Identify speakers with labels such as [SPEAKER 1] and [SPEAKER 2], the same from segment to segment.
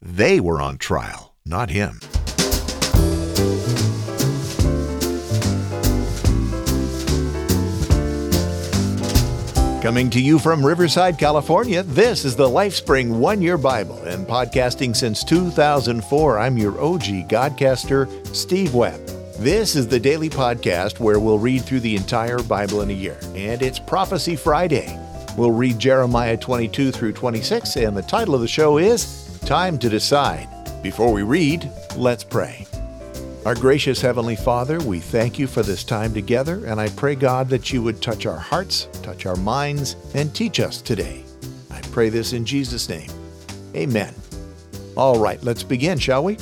[SPEAKER 1] They were on trial, not him. Coming to you from Riverside, California, this is the LifeSpring One Year Bible and podcasting since 2004. I'm your OG Godcaster, Steve Webb. This is the daily podcast where we'll read through the entire Bible in a year, and it's Prophecy Friday. We'll read Jeremiah 22 through 26, and the title of the show is Time to Decide. Before we read, let's pray. Our gracious Heavenly Father, we thank you for this time together, and I pray, God, that you would touch our hearts, touch our minds, and teach us today. I pray this in Jesus' name. Amen. All right, let's begin, shall we?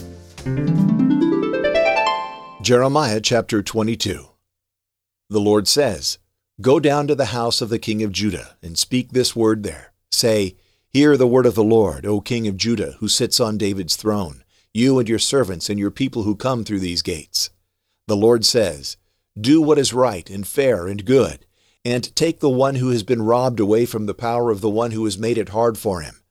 [SPEAKER 1] Jeremiah chapter 22. The Lord says, Go down to the house of the king of Judah, and speak this word there. Say, Hear the word of the Lord, O king of Judah, who sits on David's throne you and your servants and your people who come through these gates. The Lord says, Do what is right and fair and good, and take the one who has been robbed away from the power of the one who has made it hard for him.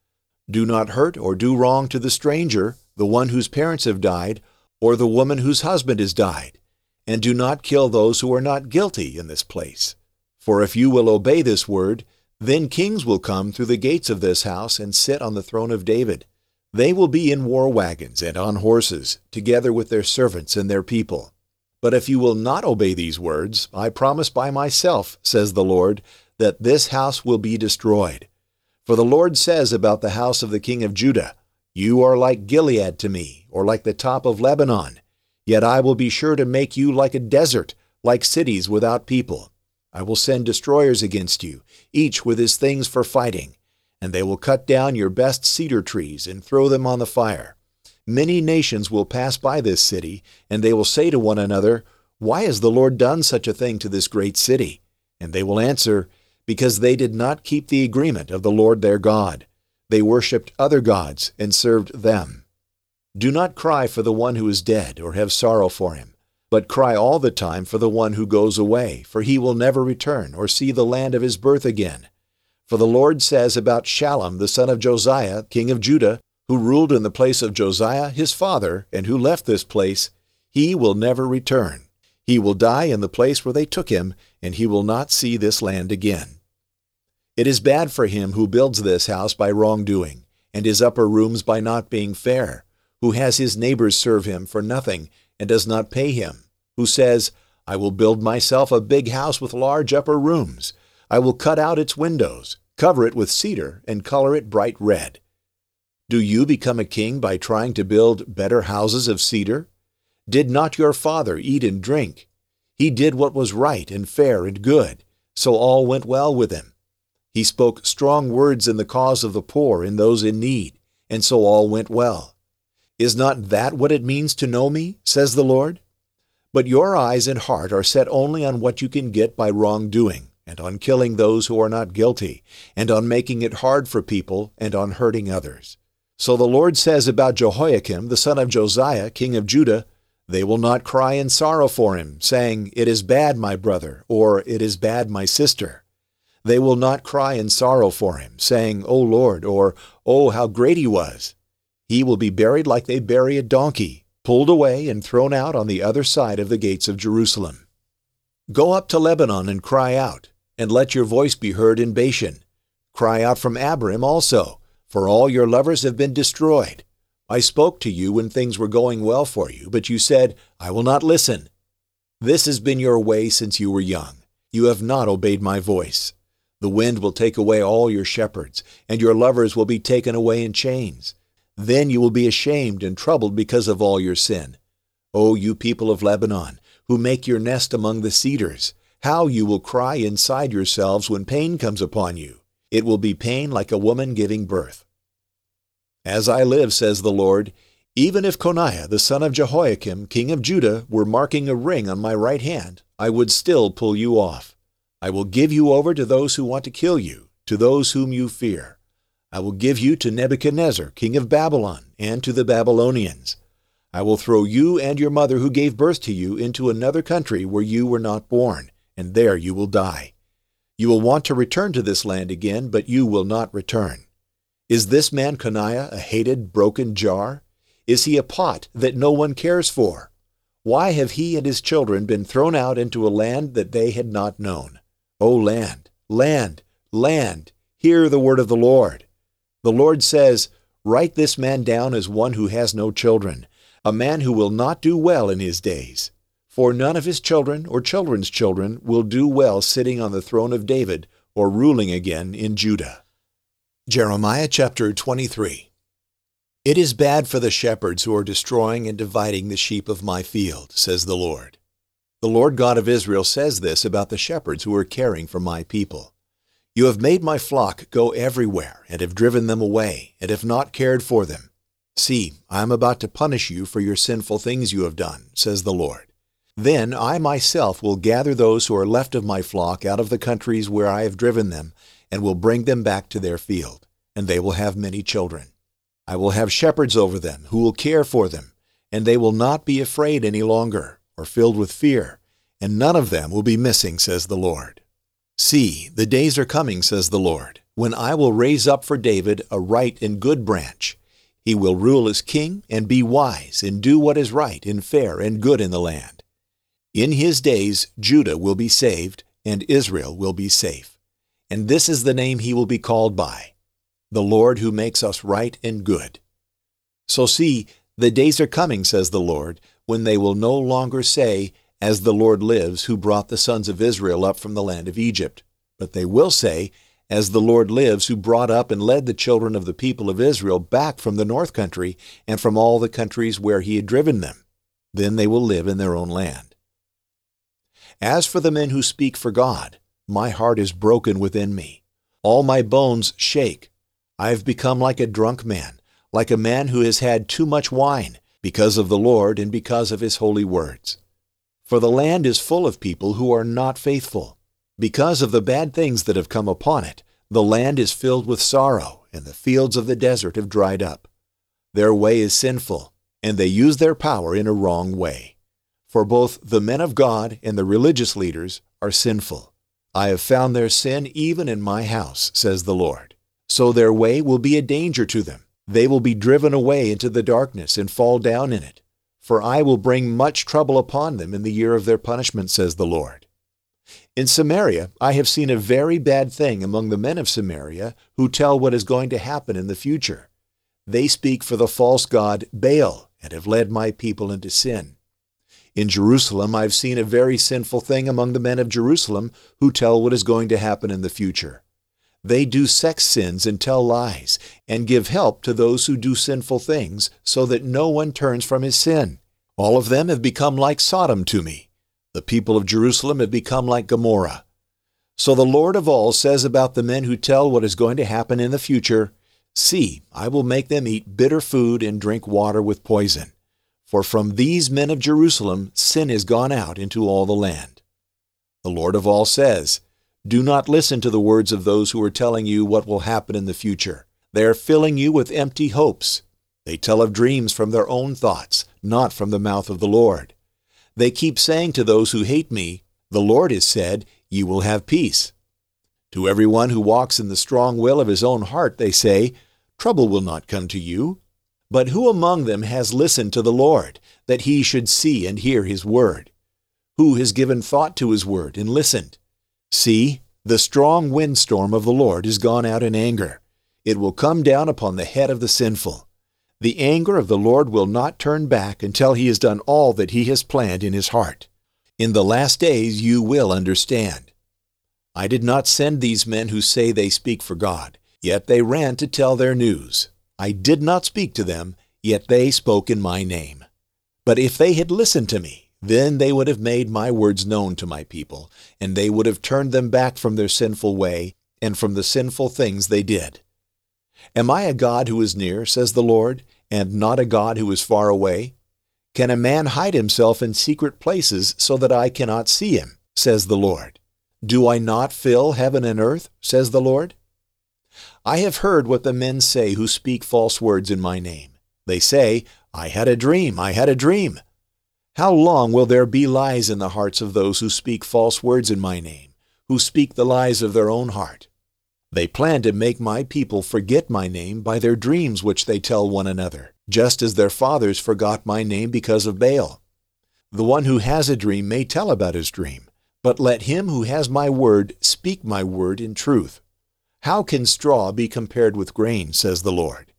[SPEAKER 1] Do not hurt or do wrong to the stranger, the one whose parents have died, or the woman whose husband has died, and do not kill those who are not guilty in this place. For if you will obey this word, then kings will come through the gates of this house and sit on the throne of David. They will be in war wagons and on horses, together with their servants and their people. But if you will not obey these words, I promise by myself, says the Lord, that this house will be destroyed. For the Lord says about the house of the king of Judah, You are like Gilead to me, or like the top of Lebanon. Yet I will be sure to make you like a desert, like cities without people. I will send destroyers against you, each with his things for fighting and they will cut down your best cedar trees and throw them on the fire. Many nations will pass by this city, and they will say to one another, Why has the Lord done such a thing to this great city? And they will answer, Because they did not keep the agreement of the Lord their God. They worshipped other gods and served them. Do not cry for the one who is dead, or have sorrow for him, but cry all the time for the one who goes away, for he will never return or see the land of his birth again. For the Lord says about Shallum, the son of Josiah, king of Judah, who ruled in the place of Josiah his father, and who left this place, he will never return. He will die in the place where they took him, and he will not see this land again. It is bad for him who builds this house by wrongdoing, and his upper rooms by not being fair, who has his neighbors serve him for nothing, and does not pay him, who says, I will build myself a big house with large upper rooms I will cut out its windows, cover it with cedar, and color it bright red. Do you become a king by trying to build better houses of cedar? Did not your father eat and drink? He did what was right and fair and good, so all went well with him. He spoke strong words in the cause of the poor and those in need, and so all went well. Is not that what it means to know me, says the Lord? But your eyes and heart are set only on what you can get by wrongdoing and on killing those who are not guilty, and on making it hard for people, and on hurting others. So the Lord says about Jehoiakim, the son of Josiah, king of Judah, They will not cry in sorrow for him, saying, It is bad, my brother, or It is bad, my sister. They will not cry in sorrow for him, saying, O Lord, or Oh, how great he was. He will be buried like they bury a donkey, pulled away and thrown out on the other side of the gates of Jerusalem. Go up to Lebanon and cry out and let your voice be heard in Bashan. Cry out from Abarim also, for all your lovers have been destroyed. I spoke to you when things were going well for you, but you said, I will not listen. This has been your way since you were young. You have not obeyed my voice. The wind will take away all your shepherds, and your lovers will be taken away in chains. Then you will be ashamed and troubled because of all your sin. O you people of Lebanon, who make your nest among the cedars, how you will cry inside yourselves when pain comes upon you. It will be pain like a woman giving birth. As I live, says the Lord, even if Coniah the son of Jehoiakim, king of Judah, were marking a ring on my right hand, I would still pull you off. I will give you over to those who want to kill you, to those whom you fear. I will give you to Nebuchadnezzar, king of Babylon, and to the Babylonians. I will throw you and your mother who gave birth to you into another country where you were not born, and there you will die. You will want to return to this land again, but you will not return. Is this man Coniah a hated, broken jar? Is he a pot that no one cares for? Why have he and his children been thrown out into a land that they had not known? O land, land, land, hear the word of the Lord. The Lord says, Write this man down as one who has no children, a man who will not do well in his days. For none of his children or children's children will do well sitting on the throne of David or ruling again in Judah. Jeremiah chapter 23 It is bad for the shepherds who are destroying and dividing the sheep of my field, says the Lord. The Lord God of Israel says this about the shepherds who are caring for my people. You have made my flock go everywhere, and have driven them away, and have not cared for them. See, I am about to punish you for your sinful things you have done, says the Lord. Then I myself will gather those who are left of my flock out of the countries where I have driven them, and will bring them back to their field, and they will have many children. I will have shepherds over them who will care for them, and they will not be afraid any longer, or filled with fear, and none of them will be missing, says the Lord. See, the days are coming, says the Lord, when I will raise up for David a right and good branch. He will rule as king and be wise and do what is right and fair and good in the land. In his days Judah will be saved and Israel will be safe and this is the name he will be called by the Lord who makes us right and good. So see, the days are coming, says the Lord, when they will no longer say, As the Lord lives, who brought the sons of Israel up from the land of Egypt, but they will say, As the Lord lives, who brought up and led the children of the people of Israel back from the north country and from all the countries where he had driven them. Then they will live in their own land. As for the men who speak for God, my heart is broken within me. All my bones shake. I have become like a drunk man, like a man who has had too much wine, because of the Lord and because of his holy words. For the land is full of people who are not faithful. Because of the bad things that have come upon it, the land is filled with sorrow, and the fields of the desert have dried up. Their way is sinful, and they use their power in a wrong way. For both the men of God and the religious leaders are sinful. I have found their sin even in my house, says the Lord. So their way will be a danger to them. They will be driven away into the darkness and fall down in it. For I will bring much trouble upon them in the year of their punishment, says the Lord. In Samaria, I have seen a very bad thing among the men of Samaria who tell what is going to happen in the future. They speak for the false god Baal and have led my people into sin. In Jerusalem, I've seen a very sinful thing among the men of Jerusalem who tell what is going to happen in the future. They do sex sins and tell lies, and give help to those who do sinful things, so that no one turns from his sin. All of them have become like Sodom to me. The people of Jerusalem have become like Gomorrah. So the Lord of all says about the men who tell what is going to happen in the future, See, I will make them eat bitter food and drink water with poison. For from these men of Jerusalem sin is gone out into all the land. The Lord of all says, Do not listen to the words of those who are telling you what will happen in the future. They are filling you with empty hopes. They tell of dreams from their own thoughts, not from the mouth of the Lord. They keep saying to those who hate me, The Lord has said, You will have peace. To everyone who walks in the strong will of his own heart, they say, Trouble will not come to you. But who among them has listened to the Lord, that he should see and hear his word? Who has given thought to his word and listened? See, the strong windstorm of the Lord is gone out in anger. It will come down upon the head of the sinful. The anger of the Lord will not turn back until he has done all that he has planned in his heart. In the last days you will understand. I did not send these men who say they speak for God, yet they ran to tell their news. I did not speak to them, yet they spoke in my name. But if they had listened to me, then they would have made my words known to my people, and they would have turned them back from their sinful way and from the sinful things they did. Am I a God who is near, says the Lord, and not a God who is far away? Can a man hide himself in secret places so that I cannot see him, says the Lord? Do I not fill heaven and earth, says the Lord? I have heard what the men say who speak false words in my name. They say, I had a dream, I had a dream. How long will there be lies in the hearts of those who speak false words in my name, who speak the lies of their own heart? They plan to make my people forget my name by their dreams which they tell one another, just as their fathers forgot my name because of Baal. The one who has a dream may tell about his dream, but let him who has my word speak my word in truth. How can straw be compared with grain, says the Lord?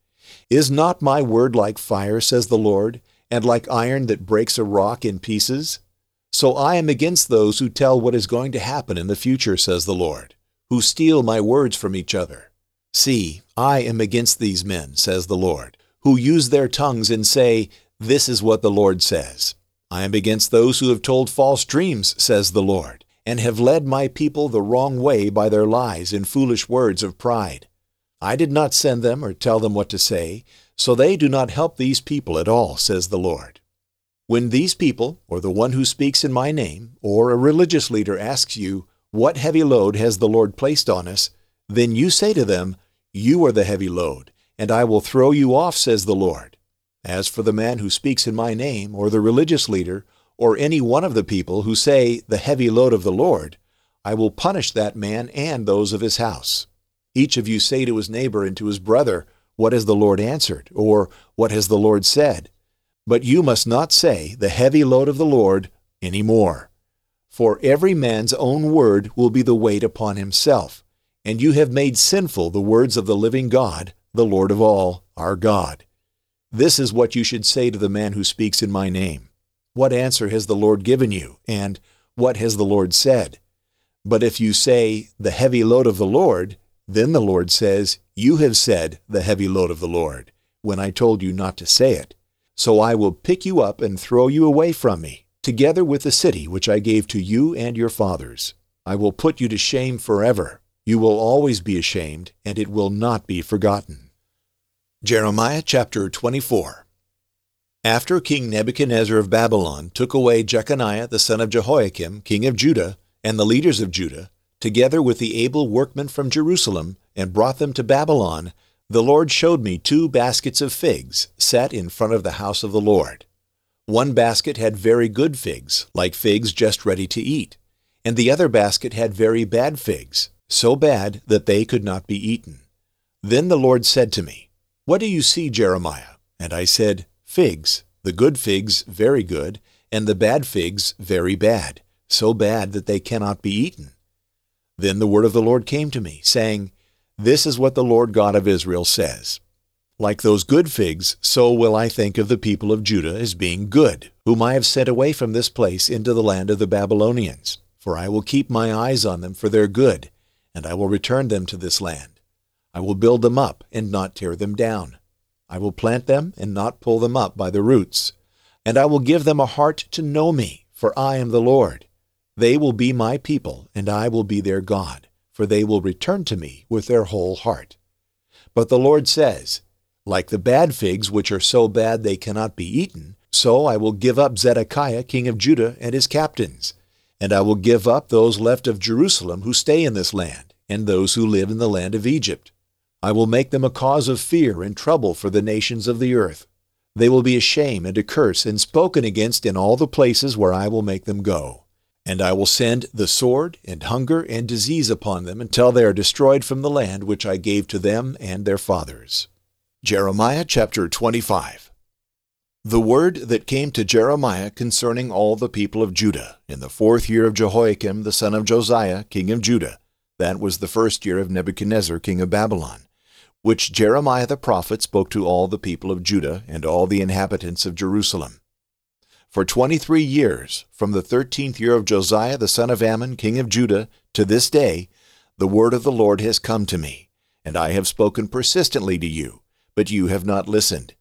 [SPEAKER 1] Is not my word like fire, says the Lord, and like iron that breaks a rock in pieces? So I am against those who tell what is going to happen in the future, says the Lord, who steal my words from each other. See, I am against these men, says the Lord, who use their tongues and say, This is what the Lord says. I am against those who have told false dreams, says the Lord and have led my people the wrong way by their lies and foolish words of pride. I did not send them or tell them what to say, so they do not help these people at all, says the Lord. When these people, or the one who speaks in my name, or a religious leader asks you, What heavy load has the Lord placed on us? then you say to them, You are the heavy load, and I will throw you off, says the Lord. As for the man who speaks in my name, or the religious leader, or any one of the people who say, The heavy load of the Lord, I will punish that man and those of his house. Each of you say to his neighbor and to his brother, What has the Lord answered? or What has the Lord said? But you must not say, The heavy load of the Lord, any more. For every man's own word will be the weight upon himself, and you have made sinful the words of the living God, the Lord of all, our God. This is what you should say to the man who speaks in my name. What answer has the Lord given you? And what has the Lord said? But if you say, The heavy load of the Lord, then the Lord says, You have said, The heavy load of the Lord, when I told you not to say it. So I will pick you up and throw you away from me, together with the city which I gave to you and your fathers. I will put you to shame forever. You will always be ashamed, and it will not be forgotten. Jeremiah chapter 24 after King Nebuchadnezzar of Babylon took away Jeconiah the son of Jehoiakim, king of Judah, and the leaders of Judah, together with the able workmen from Jerusalem, and brought them to Babylon, the Lord showed me two baskets of figs set in front of the house of the Lord. One basket had very good figs, like figs just ready to eat, and the other basket had very bad figs, so bad that they could not be eaten. Then the Lord said to me, What do you see, Jeremiah? And I said, figs, the good figs very good, and the bad figs very bad, so bad that they cannot be eaten. Then the word of the Lord came to me, saying, This is what the Lord God of Israel says. Like those good figs, so will I think of the people of Judah as being good, whom I have sent away from this place into the land of the Babylonians. For I will keep my eyes on them for their good, and I will return them to this land. I will build them up and not tear them down. I will plant them and not pull them up by the roots. And I will give them a heart to know me, for I am the Lord. They will be my people, and I will be their God, for they will return to me with their whole heart. But the Lord says, Like the bad figs which are so bad they cannot be eaten, so I will give up Zedekiah king of Judah and his captains. And I will give up those left of Jerusalem who stay in this land, and those who live in the land of Egypt I will make them a cause of fear and trouble for the nations of the earth. They will be a shame and a curse and spoken against in all the places where I will make them go. And I will send the sword and hunger and disease upon them until they are destroyed from the land which I gave to them and their fathers. Jeremiah chapter 25 The word that came to Jeremiah concerning all the people of Judah in the fourth year of Jehoiakim the son of Josiah king of Judah, that was the first year of Nebuchadnezzar king of Babylon which Jeremiah the prophet spoke to all the people of Judah and all the inhabitants of Jerusalem. For twenty three years, from the thirteenth year of Josiah the son of Amon, king of Judah, to this day, the word of the Lord has come to me, and I have spoken persistently to you, but you have not listened.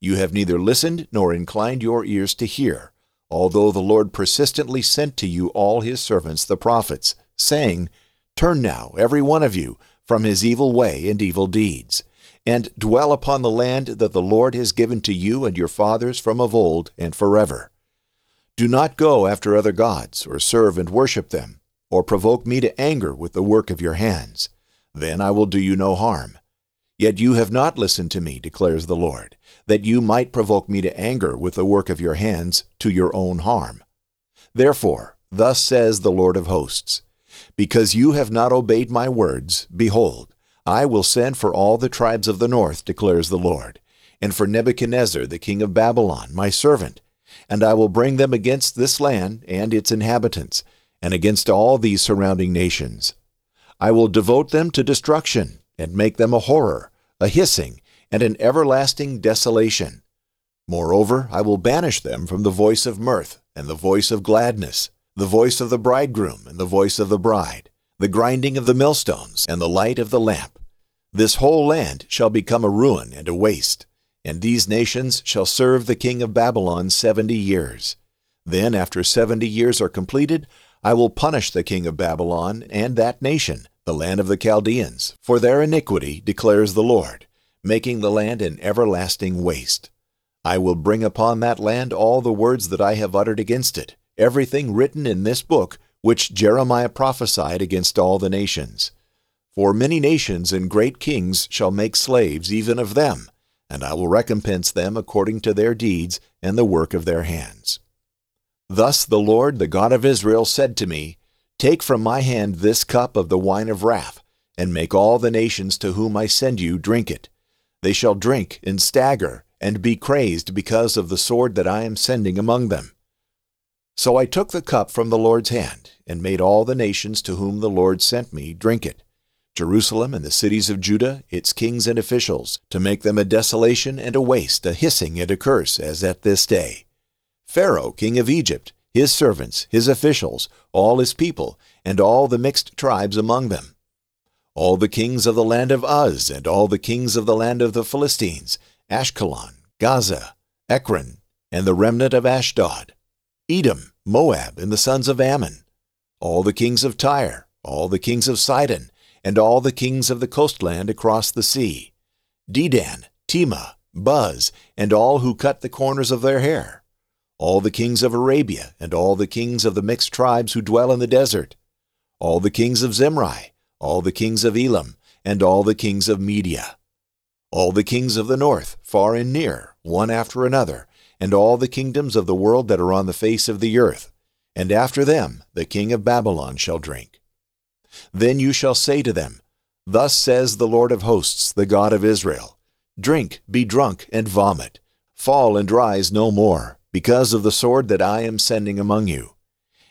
[SPEAKER 1] You have neither listened nor inclined your ears to hear, although the Lord persistently sent to you all his servants the prophets, saying, Turn now, every one of you, from his evil way and evil deeds, and dwell upon the land that the Lord has given to you and your fathers from of old and forever. Do not go after other gods, or serve and worship them, or provoke me to anger with the work of your hands. Then I will do you no harm. Yet you have not listened to me, declares the Lord, that you might provoke me to anger with the work of your hands to your own harm. Therefore, thus says the Lord of hosts, because you have not obeyed my words, behold, I will send for all the tribes of the north, declares the Lord, and for Nebuchadnezzar the king of Babylon, my servant, and I will bring them against this land and its inhabitants, and against all these surrounding nations. I will devote them to destruction, and make them a horror, a hissing, and an everlasting desolation. Moreover, I will banish them from the voice of mirth, and the voice of gladness, the voice of the bridegroom, and the voice of the bride, the grinding of the millstones, and the light of the lamp. This whole land shall become a ruin and a waste, and these nations shall serve the king of Babylon seventy years. Then, after seventy years are completed, I will punish the king of Babylon and that nation, the land of the Chaldeans, for their iniquity, declares the Lord, making the land an everlasting waste. I will bring upon that land all the words that I have uttered against it, everything written in this book which Jeremiah prophesied against all the nations. For many nations and great kings shall make slaves even of them, and I will recompense them according to their deeds and the work of their hands. Thus the Lord, the God of Israel, said to me, Take from my hand this cup of the wine of wrath, and make all the nations to whom I send you drink it. They shall drink and stagger and be crazed because of the sword that I am sending among them. So I took the cup from the Lord's hand, and made all the nations to whom the Lord sent me drink it. Jerusalem and the cities of Judah, its kings and officials, to make them a desolation and a waste, a hissing and a curse, as at this day. Pharaoh, king of Egypt, his servants, his officials, all his people, and all the mixed tribes among them. All the kings of the land of Uz, and all the kings of the land of the Philistines, Ashkelon, Gaza, Ekron, and the remnant of Ashdod, Edom, Moab, and the sons of Ammon, all the kings of Tyre, all the kings of Sidon, and all the kings of the coastland across the sea, Dedan, Tema, Buz, and all who cut the corners of their hair, all the kings of Arabia, and all the kings of the mixed tribes who dwell in the desert, all the kings of Zimri, all the kings of Elam, and all the kings of Media, all the kings of the north, far and near, one after another, and all the kingdoms of the world that are on the face of the earth, and after them the king of Babylon shall drink. Then you shall say to them, Thus says the Lord of hosts, the God of Israel, Drink, be drunk, and vomit, fall and rise no more because of the sword that I am sending among you.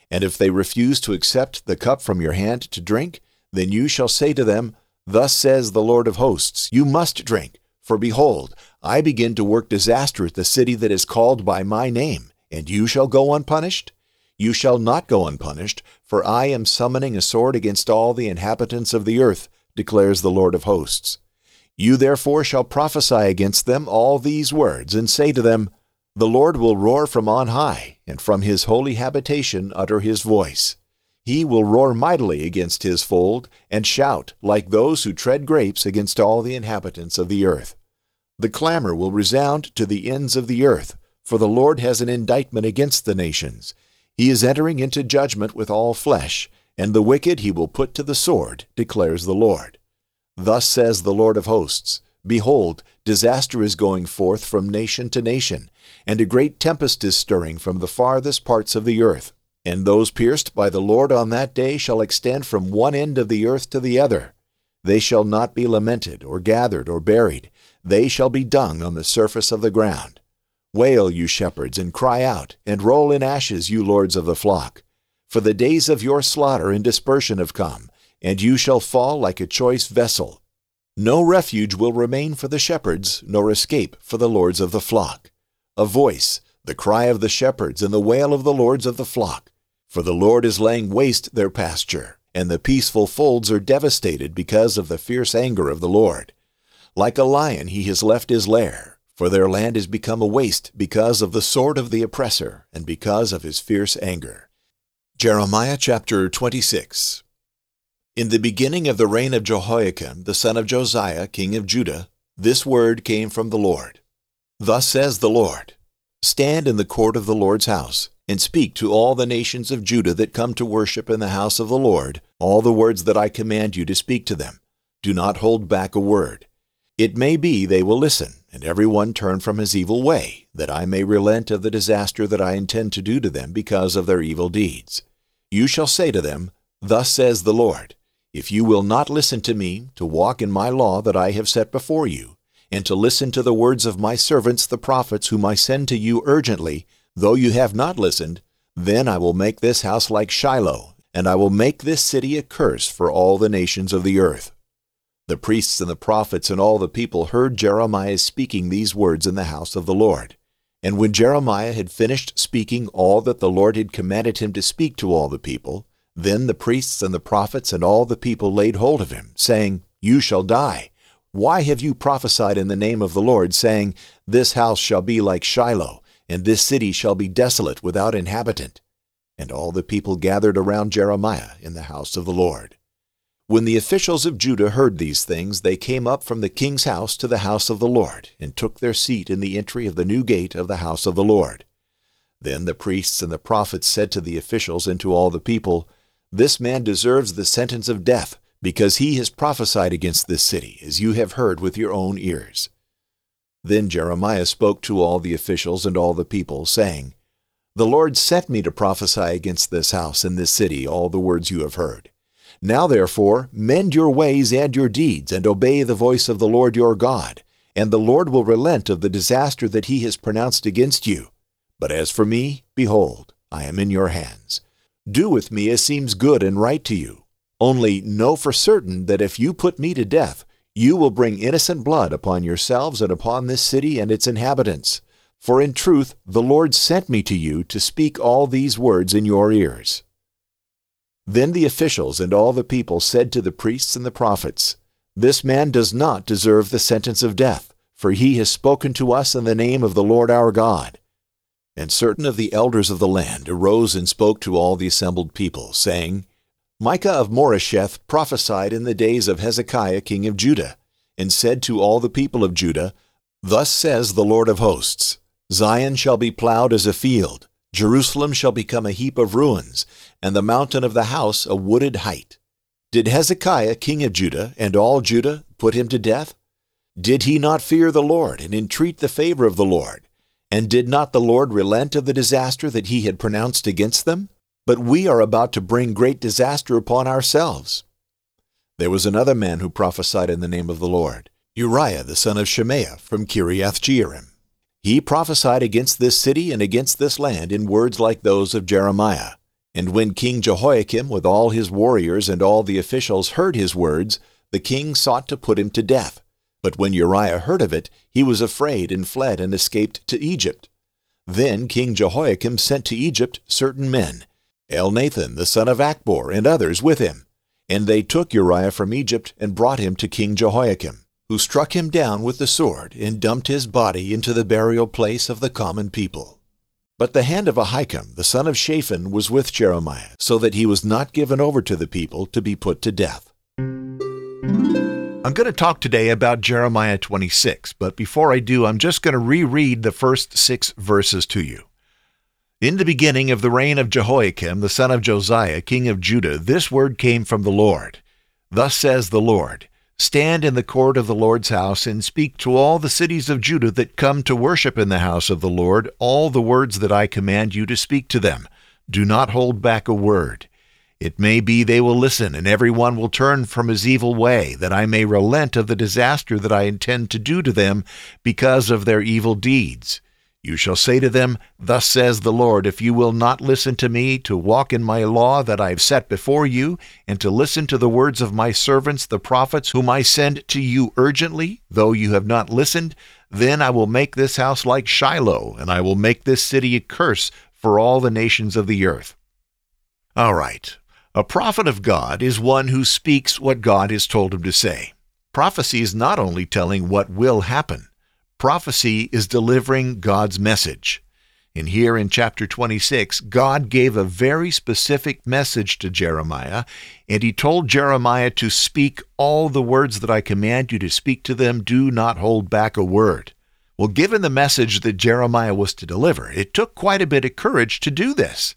[SPEAKER 1] And if they refuse to accept the cup from your hand to drink, then you shall say to them, Thus says the Lord of hosts, You must drink, for behold, I begin to work disaster at the city that is called by my name, and you shall go unpunished? You shall not go unpunished, for I am summoning a sword against all the inhabitants of the earth, declares the Lord of hosts. You therefore shall prophesy against them all these words, and say to them, the Lord will roar from on high, and from his holy habitation utter his voice. He will roar mightily against his fold, and shout like those who tread grapes against all the inhabitants of the earth. The clamor will resound to the ends of the earth, for the Lord has an indictment against the nations. He is entering into judgment with all flesh, and the wicked he will put to the sword, declares the Lord. Thus says the Lord of hosts Behold, disaster is going forth from nation to nation, and a great tempest is stirring from the farthest parts of the earth. And those pierced by the Lord on that day shall extend from one end of the earth to the other. They shall not be lamented, or gathered, or buried. They shall be dung on the surface of the ground. Wail, you shepherds, and cry out, and roll in ashes, you lords of the flock. For the days of your slaughter and dispersion have come, and you shall fall like a choice vessel, no refuge will remain for the shepherds, nor escape for the lords of the flock. A voice, the cry of the shepherds, and the wail of the lords of the flock. For the Lord is laying waste their pasture, and the peaceful folds are devastated because of the fierce anger of the Lord. Like a lion he has left his lair, for their land has become a waste because of the sword of the oppressor, and because of his fierce anger. Jeremiah chapter 26 in the beginning of the reign of Jehoiakim, the son of Josiah, king of Judah, this word came from the Lord. Thus says the Lord Stand in the court of the Lord's house, and speak to all the nations of Judah that come to worship in the house of the Lord all the words that I command you to speak to them. Do not hold back a word. It may be they will listen, and every one turn from his evil way, that I may relent of the disaster that I intend to do to them because of their evil deeds. You shall say to them, Thus says the Lord If you will not listen to me, to walk in my law that I have set before you, and to listen to the words of my servants the prophets whom I send to you urgently, though you have not listened, then I will make this house like Shiloh, and I will make this city a curse for all the nations of the earth. The priests and the prophets and all the people heard Jeremiah speaking these words in the house of the Lord. And when Jeremiah had finished speaking all that the Lord had commanded him to speak to all the people, then the priests and the prophets and all the people laid hold of him, saying, You shall die. Why have you prophesied in the name of the Lord, saying, This house shall be like Shiloh, and this city shall be desolate without inhabitant? And all the people gathered around Jeremiah in the house of the Lord. When the officials of Judah heard these things, they came up from the king's house to the house of the Lord, and took their seat in the entry of the new gate of the house of the Lord. Then the priests and the prophets said to the officials and to all the people, This man deserves the sentence of death, because he has prophesied against this city, as you have heard with your own ears. Then Jeremiah spoke to all the officials and all the people, saying, The Lord sent me to prophesy against this house and this city all the words you have heard. Now therefore, mend your ways and your deeds, and obey the voice of the Lord your God, and the Lord will relent of the disaster that he has pronounced against you. But as for me, behold, I am in your hands. Do with me as seems good and right to you. Only know for certain that if you put me to death, you will bring innocent blood upon yourselves and upon this city and its inhabitants. For in truth the Lord sent me to you to speak all these words in your ears. Then the officials and all the people said to the priests and the prophets, This man does not deserve the sentence of death, for he has spoken to us in the name of the Lord our God. And certain of the elders of the land arose and spoke to all the assembled people, saying, Micah of Moresheth prophesied in the days of Hezekiah king of Judah, and said to all the people of Judah, Thus says the Lord of hosts, Zion shall be plowed as a field, Jerusalem shall become a heap of ruins, and the mountain of the house a wooded height. Did Hezekiah king of Judah and all Judah put him to death? Did he not fear the Lord and entreat the favor of the Lord? And did not the Lord relent of the disaster that he had pronounced against them? But we are about to bring great disaster upon ourselves. There was another man who prophesied in the name of the Lord, Uriah the son of Shemaiah from Kiriath Jearim. He prophesied against this city and against this land in words like those of Jeremiah. And when King Jehoiakim with all his warriors and all the officials heard his words, the king sought to put him to death. But when Uriah heard of it, he was afraid and fled and escaped to Egypt. Then King Jehoiakim sent to Egypt certain men, Elnathan the son of Achbor and others with him. And they took Uriah from Egypt and brought him to King Jehoiakim who struck him down with the sword and dumped his body into the burial place of the common people. But the hand of Ahikam, the son of Shaphan, was with Jeremiah, so that he was not given over to the people to be put to death. I'm going to talk today about Jeremiah 26, but before I do, I'm just going to reread the first six verses to you. In the beginning of the reign of Jehoiakim, the son of Josiah, king of Judah, this word came from the Lord. Thus says the Lord Stand in the court of the Lord's house and speak to all the cities of Judah that come to worship in the house of the Lord all the words that I command you to speak to them. Do not hold back a word. It may be they will listen, and every one will turn from his evil way, that I may relent of the disaster that I intend to do to them because of their evil deeds. You shall say to them, Thus says the Lord, if you will not listen to me, to walk in my law that I have set before you, and to listen to the words of my servants the prophets, whom I send to you urgently, though you have not listened, then I will make this house like Shiloh, and I will make this city a curse for all the nations of the earth. All right. A prophet of God is one who speaks what God has told him to say. Prophecy is not only telling what will happen, Prophecy is delivering God's message. And here in chapter 26, God gave a very specific message to Jeremiah, and he told Jeremiah to speak all the words that I command you to speak to them. Do not hold back a word. Well, given the message that Jeremiah was to deliver, it took quite a bit of courage to do this.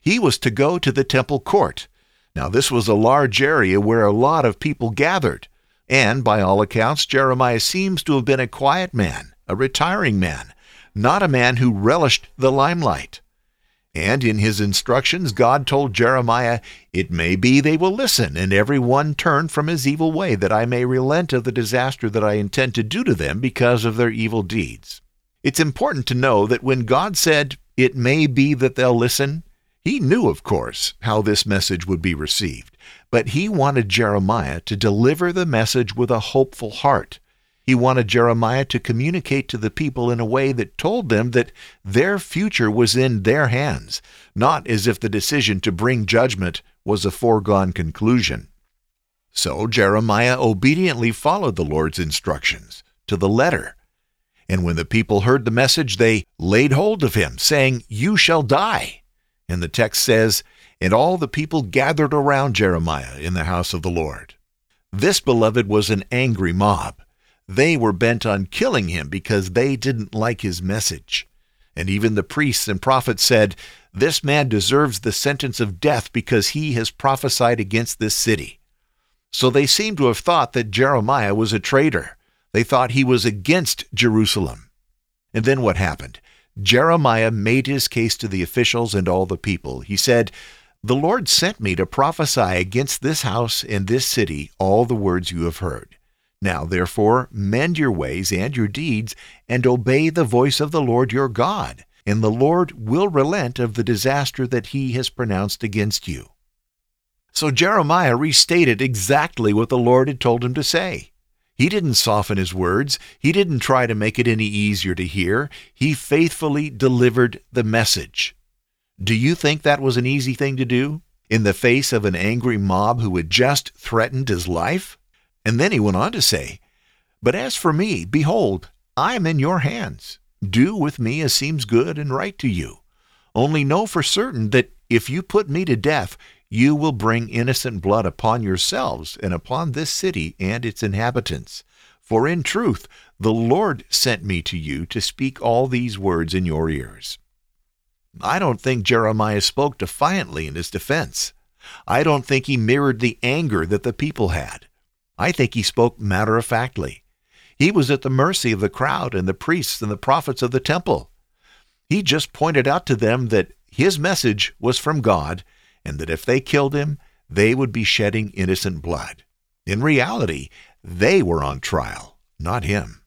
[SPEAKER 1] He was to go to the temple court. Now, this was a large area where a lot of people gathered. And by all accounts, Jeremiah seems to have been a quiet man, a retiring man, not a man who relished the limelight. And in his instructions, God told Jeremiah, It may be they will listen, and every one turn from his evil way, that I may relent of the disaster that I intend to do to them because of their evil deeds. It's important to know that when God said, It may be that they'll listen, he knew, of course, how this message would be received, but he wanted Jeremiah to deliver the message with a hopeful heart. He wanted Jeremiah to communicate to the people in a way that told them that their future was in their hands, not as if the decision to bring judgment was a foregone conclusion. So Jeremiah obediently followed the Lord's instructions to the letter. And when the people heard the message, they laid hold of him, saying, You shall die. And the text says, And all the people gathered around Jeremiah in the house of the Lord. This, beloved, was an angry mob. They were bent on killing him because they didn't like his message. And even the priests and prophets said, This man deserves the sentence of death because he has prophesied against this city. So they seem to have thought that Jeremiah was a traitor. They thought he was against Jerusalem. And then what happened? Jeremiah made his case to the officials and all the people. He said, The Lord sent me to prophesy against this house and this city all the words you have heard. Now, therefore, mend your ways and your deeds, and obey the voice of the Lord your God, and the Lord will relent of the disaster that he has pronounced against you. So Jeremiah restated exactly what the Lord had told him to say. He didn't soften his words. He didn't try to make it any easier to hear. He faithfully delivered the message. Do you think that was an easy thing to do? In the face of an angry mob who had just threatened his life? And then he went on to say, But as for me, behold, I am in your hands. Do with me as seems good and right to you. Only know for certain that if you put me to death, you will bring innocent blood upon yourselves and upon this city and its inhabitants. For in truth, the Lord sent me to you to speak all these words in your ears. I don't think Jeremiah spoke defiantly in his defense. I don't think he mirrored the anger that the people had. I think he spoke matter of factly. He was at the mercy of the crowd and the priests and the prophets of the temple. He just pointed out to them that his message was from God and that if they killed him, they would be shedding innocent blood. In reality, they were on trial, not him.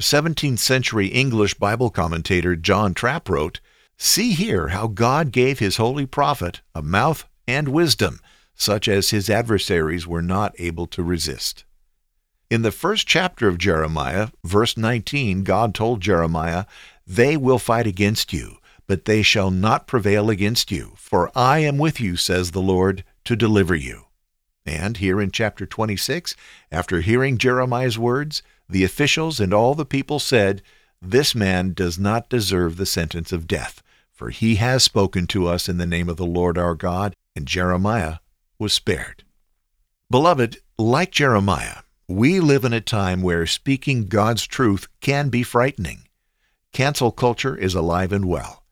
[SPEAKER 1] 17th century English Bible commentator John Trapp wrote, See here how God gave his holy prophet a mouth and wisdom such as his adversaries were not able to resist. In the first chapter of Jeremiah, verse 19, God told Jeremiah, They will fight against you, but they shall not prevail against you, for I am with you, says the Lord, to deliver you. And here in chapter 26, after hearing Jeremiah's words, the officials and all the people said, This man does not deserve the sentence of death, for he has spoken to us in the name of the Lord our God. And Jeremiah was spared. Beloved, like Jeremiah, we live in a time where speaking God's truth can be frightening. Cancel culture is alive and well.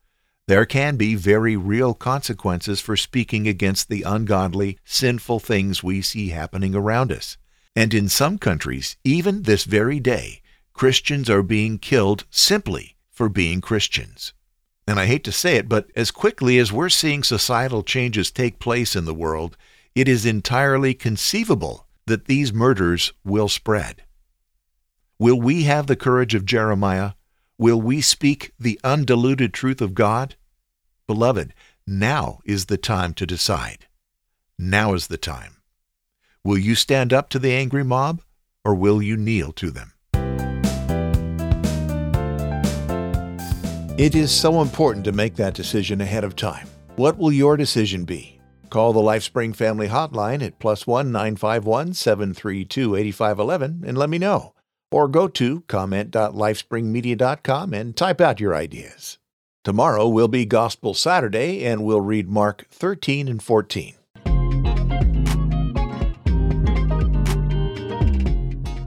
[SPEAKER 1] There can be very real consequences for speaking against the ungodly, sinful things we see happening around us. And in some countries, even this very day, Christians are being killed simply for being Christians. And I hate to say it, but as quickly as we're seeing societal changes take place in the world, it is entirely conceivable that these murders will spread. Will we have the courage of Jeremiah? Will we speak the undiluted truth of God? Beloved, now is the time to decide. Now is the time. Will you stand up to the angry mob, or will you kneel to them? It is so important to make that decision ahead of time. What will your decision be? Call the LifeSpring Family Hotline at plus one nine five one seven three two eighty five eleven and let me know. Or go to comment.lifespringmedia.com and type out your ideas. Tomorrow will be Gospel Saturday and we'll read Mark 13 and 14.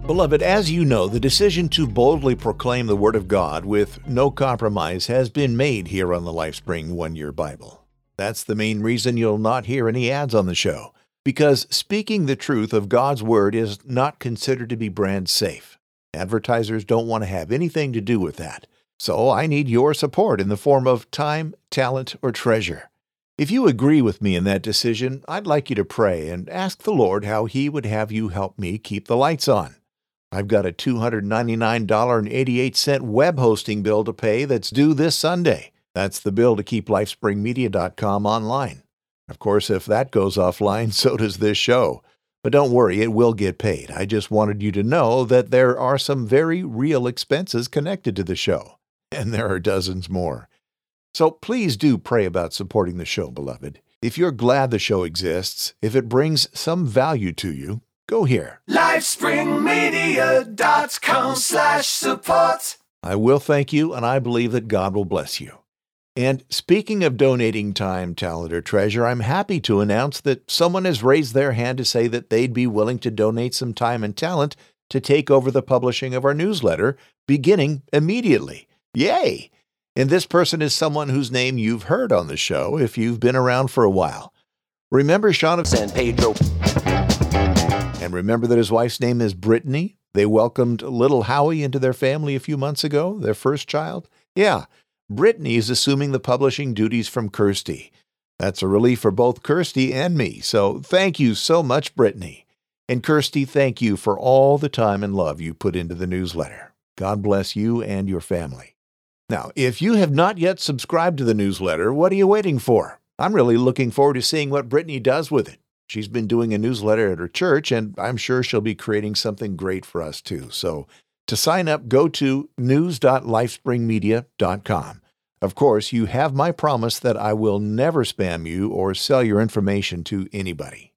[SPEAKER 1] Beloved, as you know, the decision to boldly proclaim the Word of God with no compromise has been made here on the LifeSpring One Year Bible. That's the main reason you'll not hear any ads on the show, because speaking the truth of God's Word is not considered to be brand safe. Advertisers don't want to have anything to do with that. So I need your support in the form of time, talent, or treasure. If you agree with me in that decision, I'd like you to pray and ask the Lord how He would have you help me keep the lights on. I've got a $299.88 web hosting bill to pay that's due this Sunday. That's the bill to keep lifespringmedia.com online. Of course, if that goes offline, so does this show. But don't worry, it will get paid. I just wanted you to know that there are some very real expenses connected to the show, and there are dozens more. So please do pray about supporting the show, beloved. If you're glad the show exists, if it brings some value to you, go here.
[SPEAKER 2] LifeSpringMedia.com slash support.
[SPEAKER 1] I will thank you, and I believe that God will bless you. And speaking of donating time, talent, or treasure, I'm happy to announce that someone has raised their hand to say that they'd be willing to donate some time and talent to take over the publishing of our newsletter, beginning immediately. Yay! And this person is someone whose name you've heard on the show if you've been around for a while. Remember Sean of San Pedro? And remember that his wife's name is Brittany? They welcomed little Howie into their family a few months ago, their first child? Yeah, Brittany is assuming the publishing duties from Kirsty. That's a relief for both Kirsty and me, so thank you so much, Brittany. And Kirsty, thank you for all the time and love you put into the newsletter. God bless you and your family. Now, if you have not yet subscribed to the newsletter, what are you waiting for? I'm really looking forward to seeing what Brittany does with it. She's been doing a newsletter at her church, and I'm sure she'll be creating something great for us too. So, to sign up, go to news.lifespringmedia.com. Of course, you have my promise that I will never spam you or sell your information to anybody.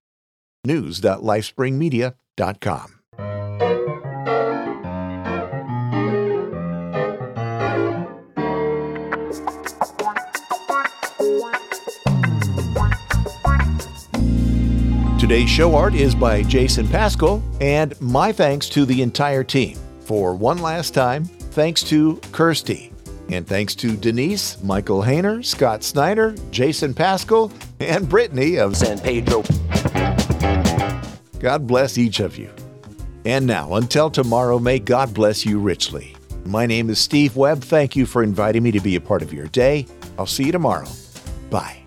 [SPEAKER 1] news.lifespringmedia.com. Today's show art is by Jason Pascal, and my thanks to the entire team. For one last time, thanks to Kirsty, and thanks to Denise, Michael Hayner, Scott Snyder, Jason Pascal, and Brittany of San Pedro. God bless each of you. And now, until tomorrow, may God bless you richly. My name is Steve Webb. Thank you for inviting me to be a part of your day. I'll see you tomorrow. Bye.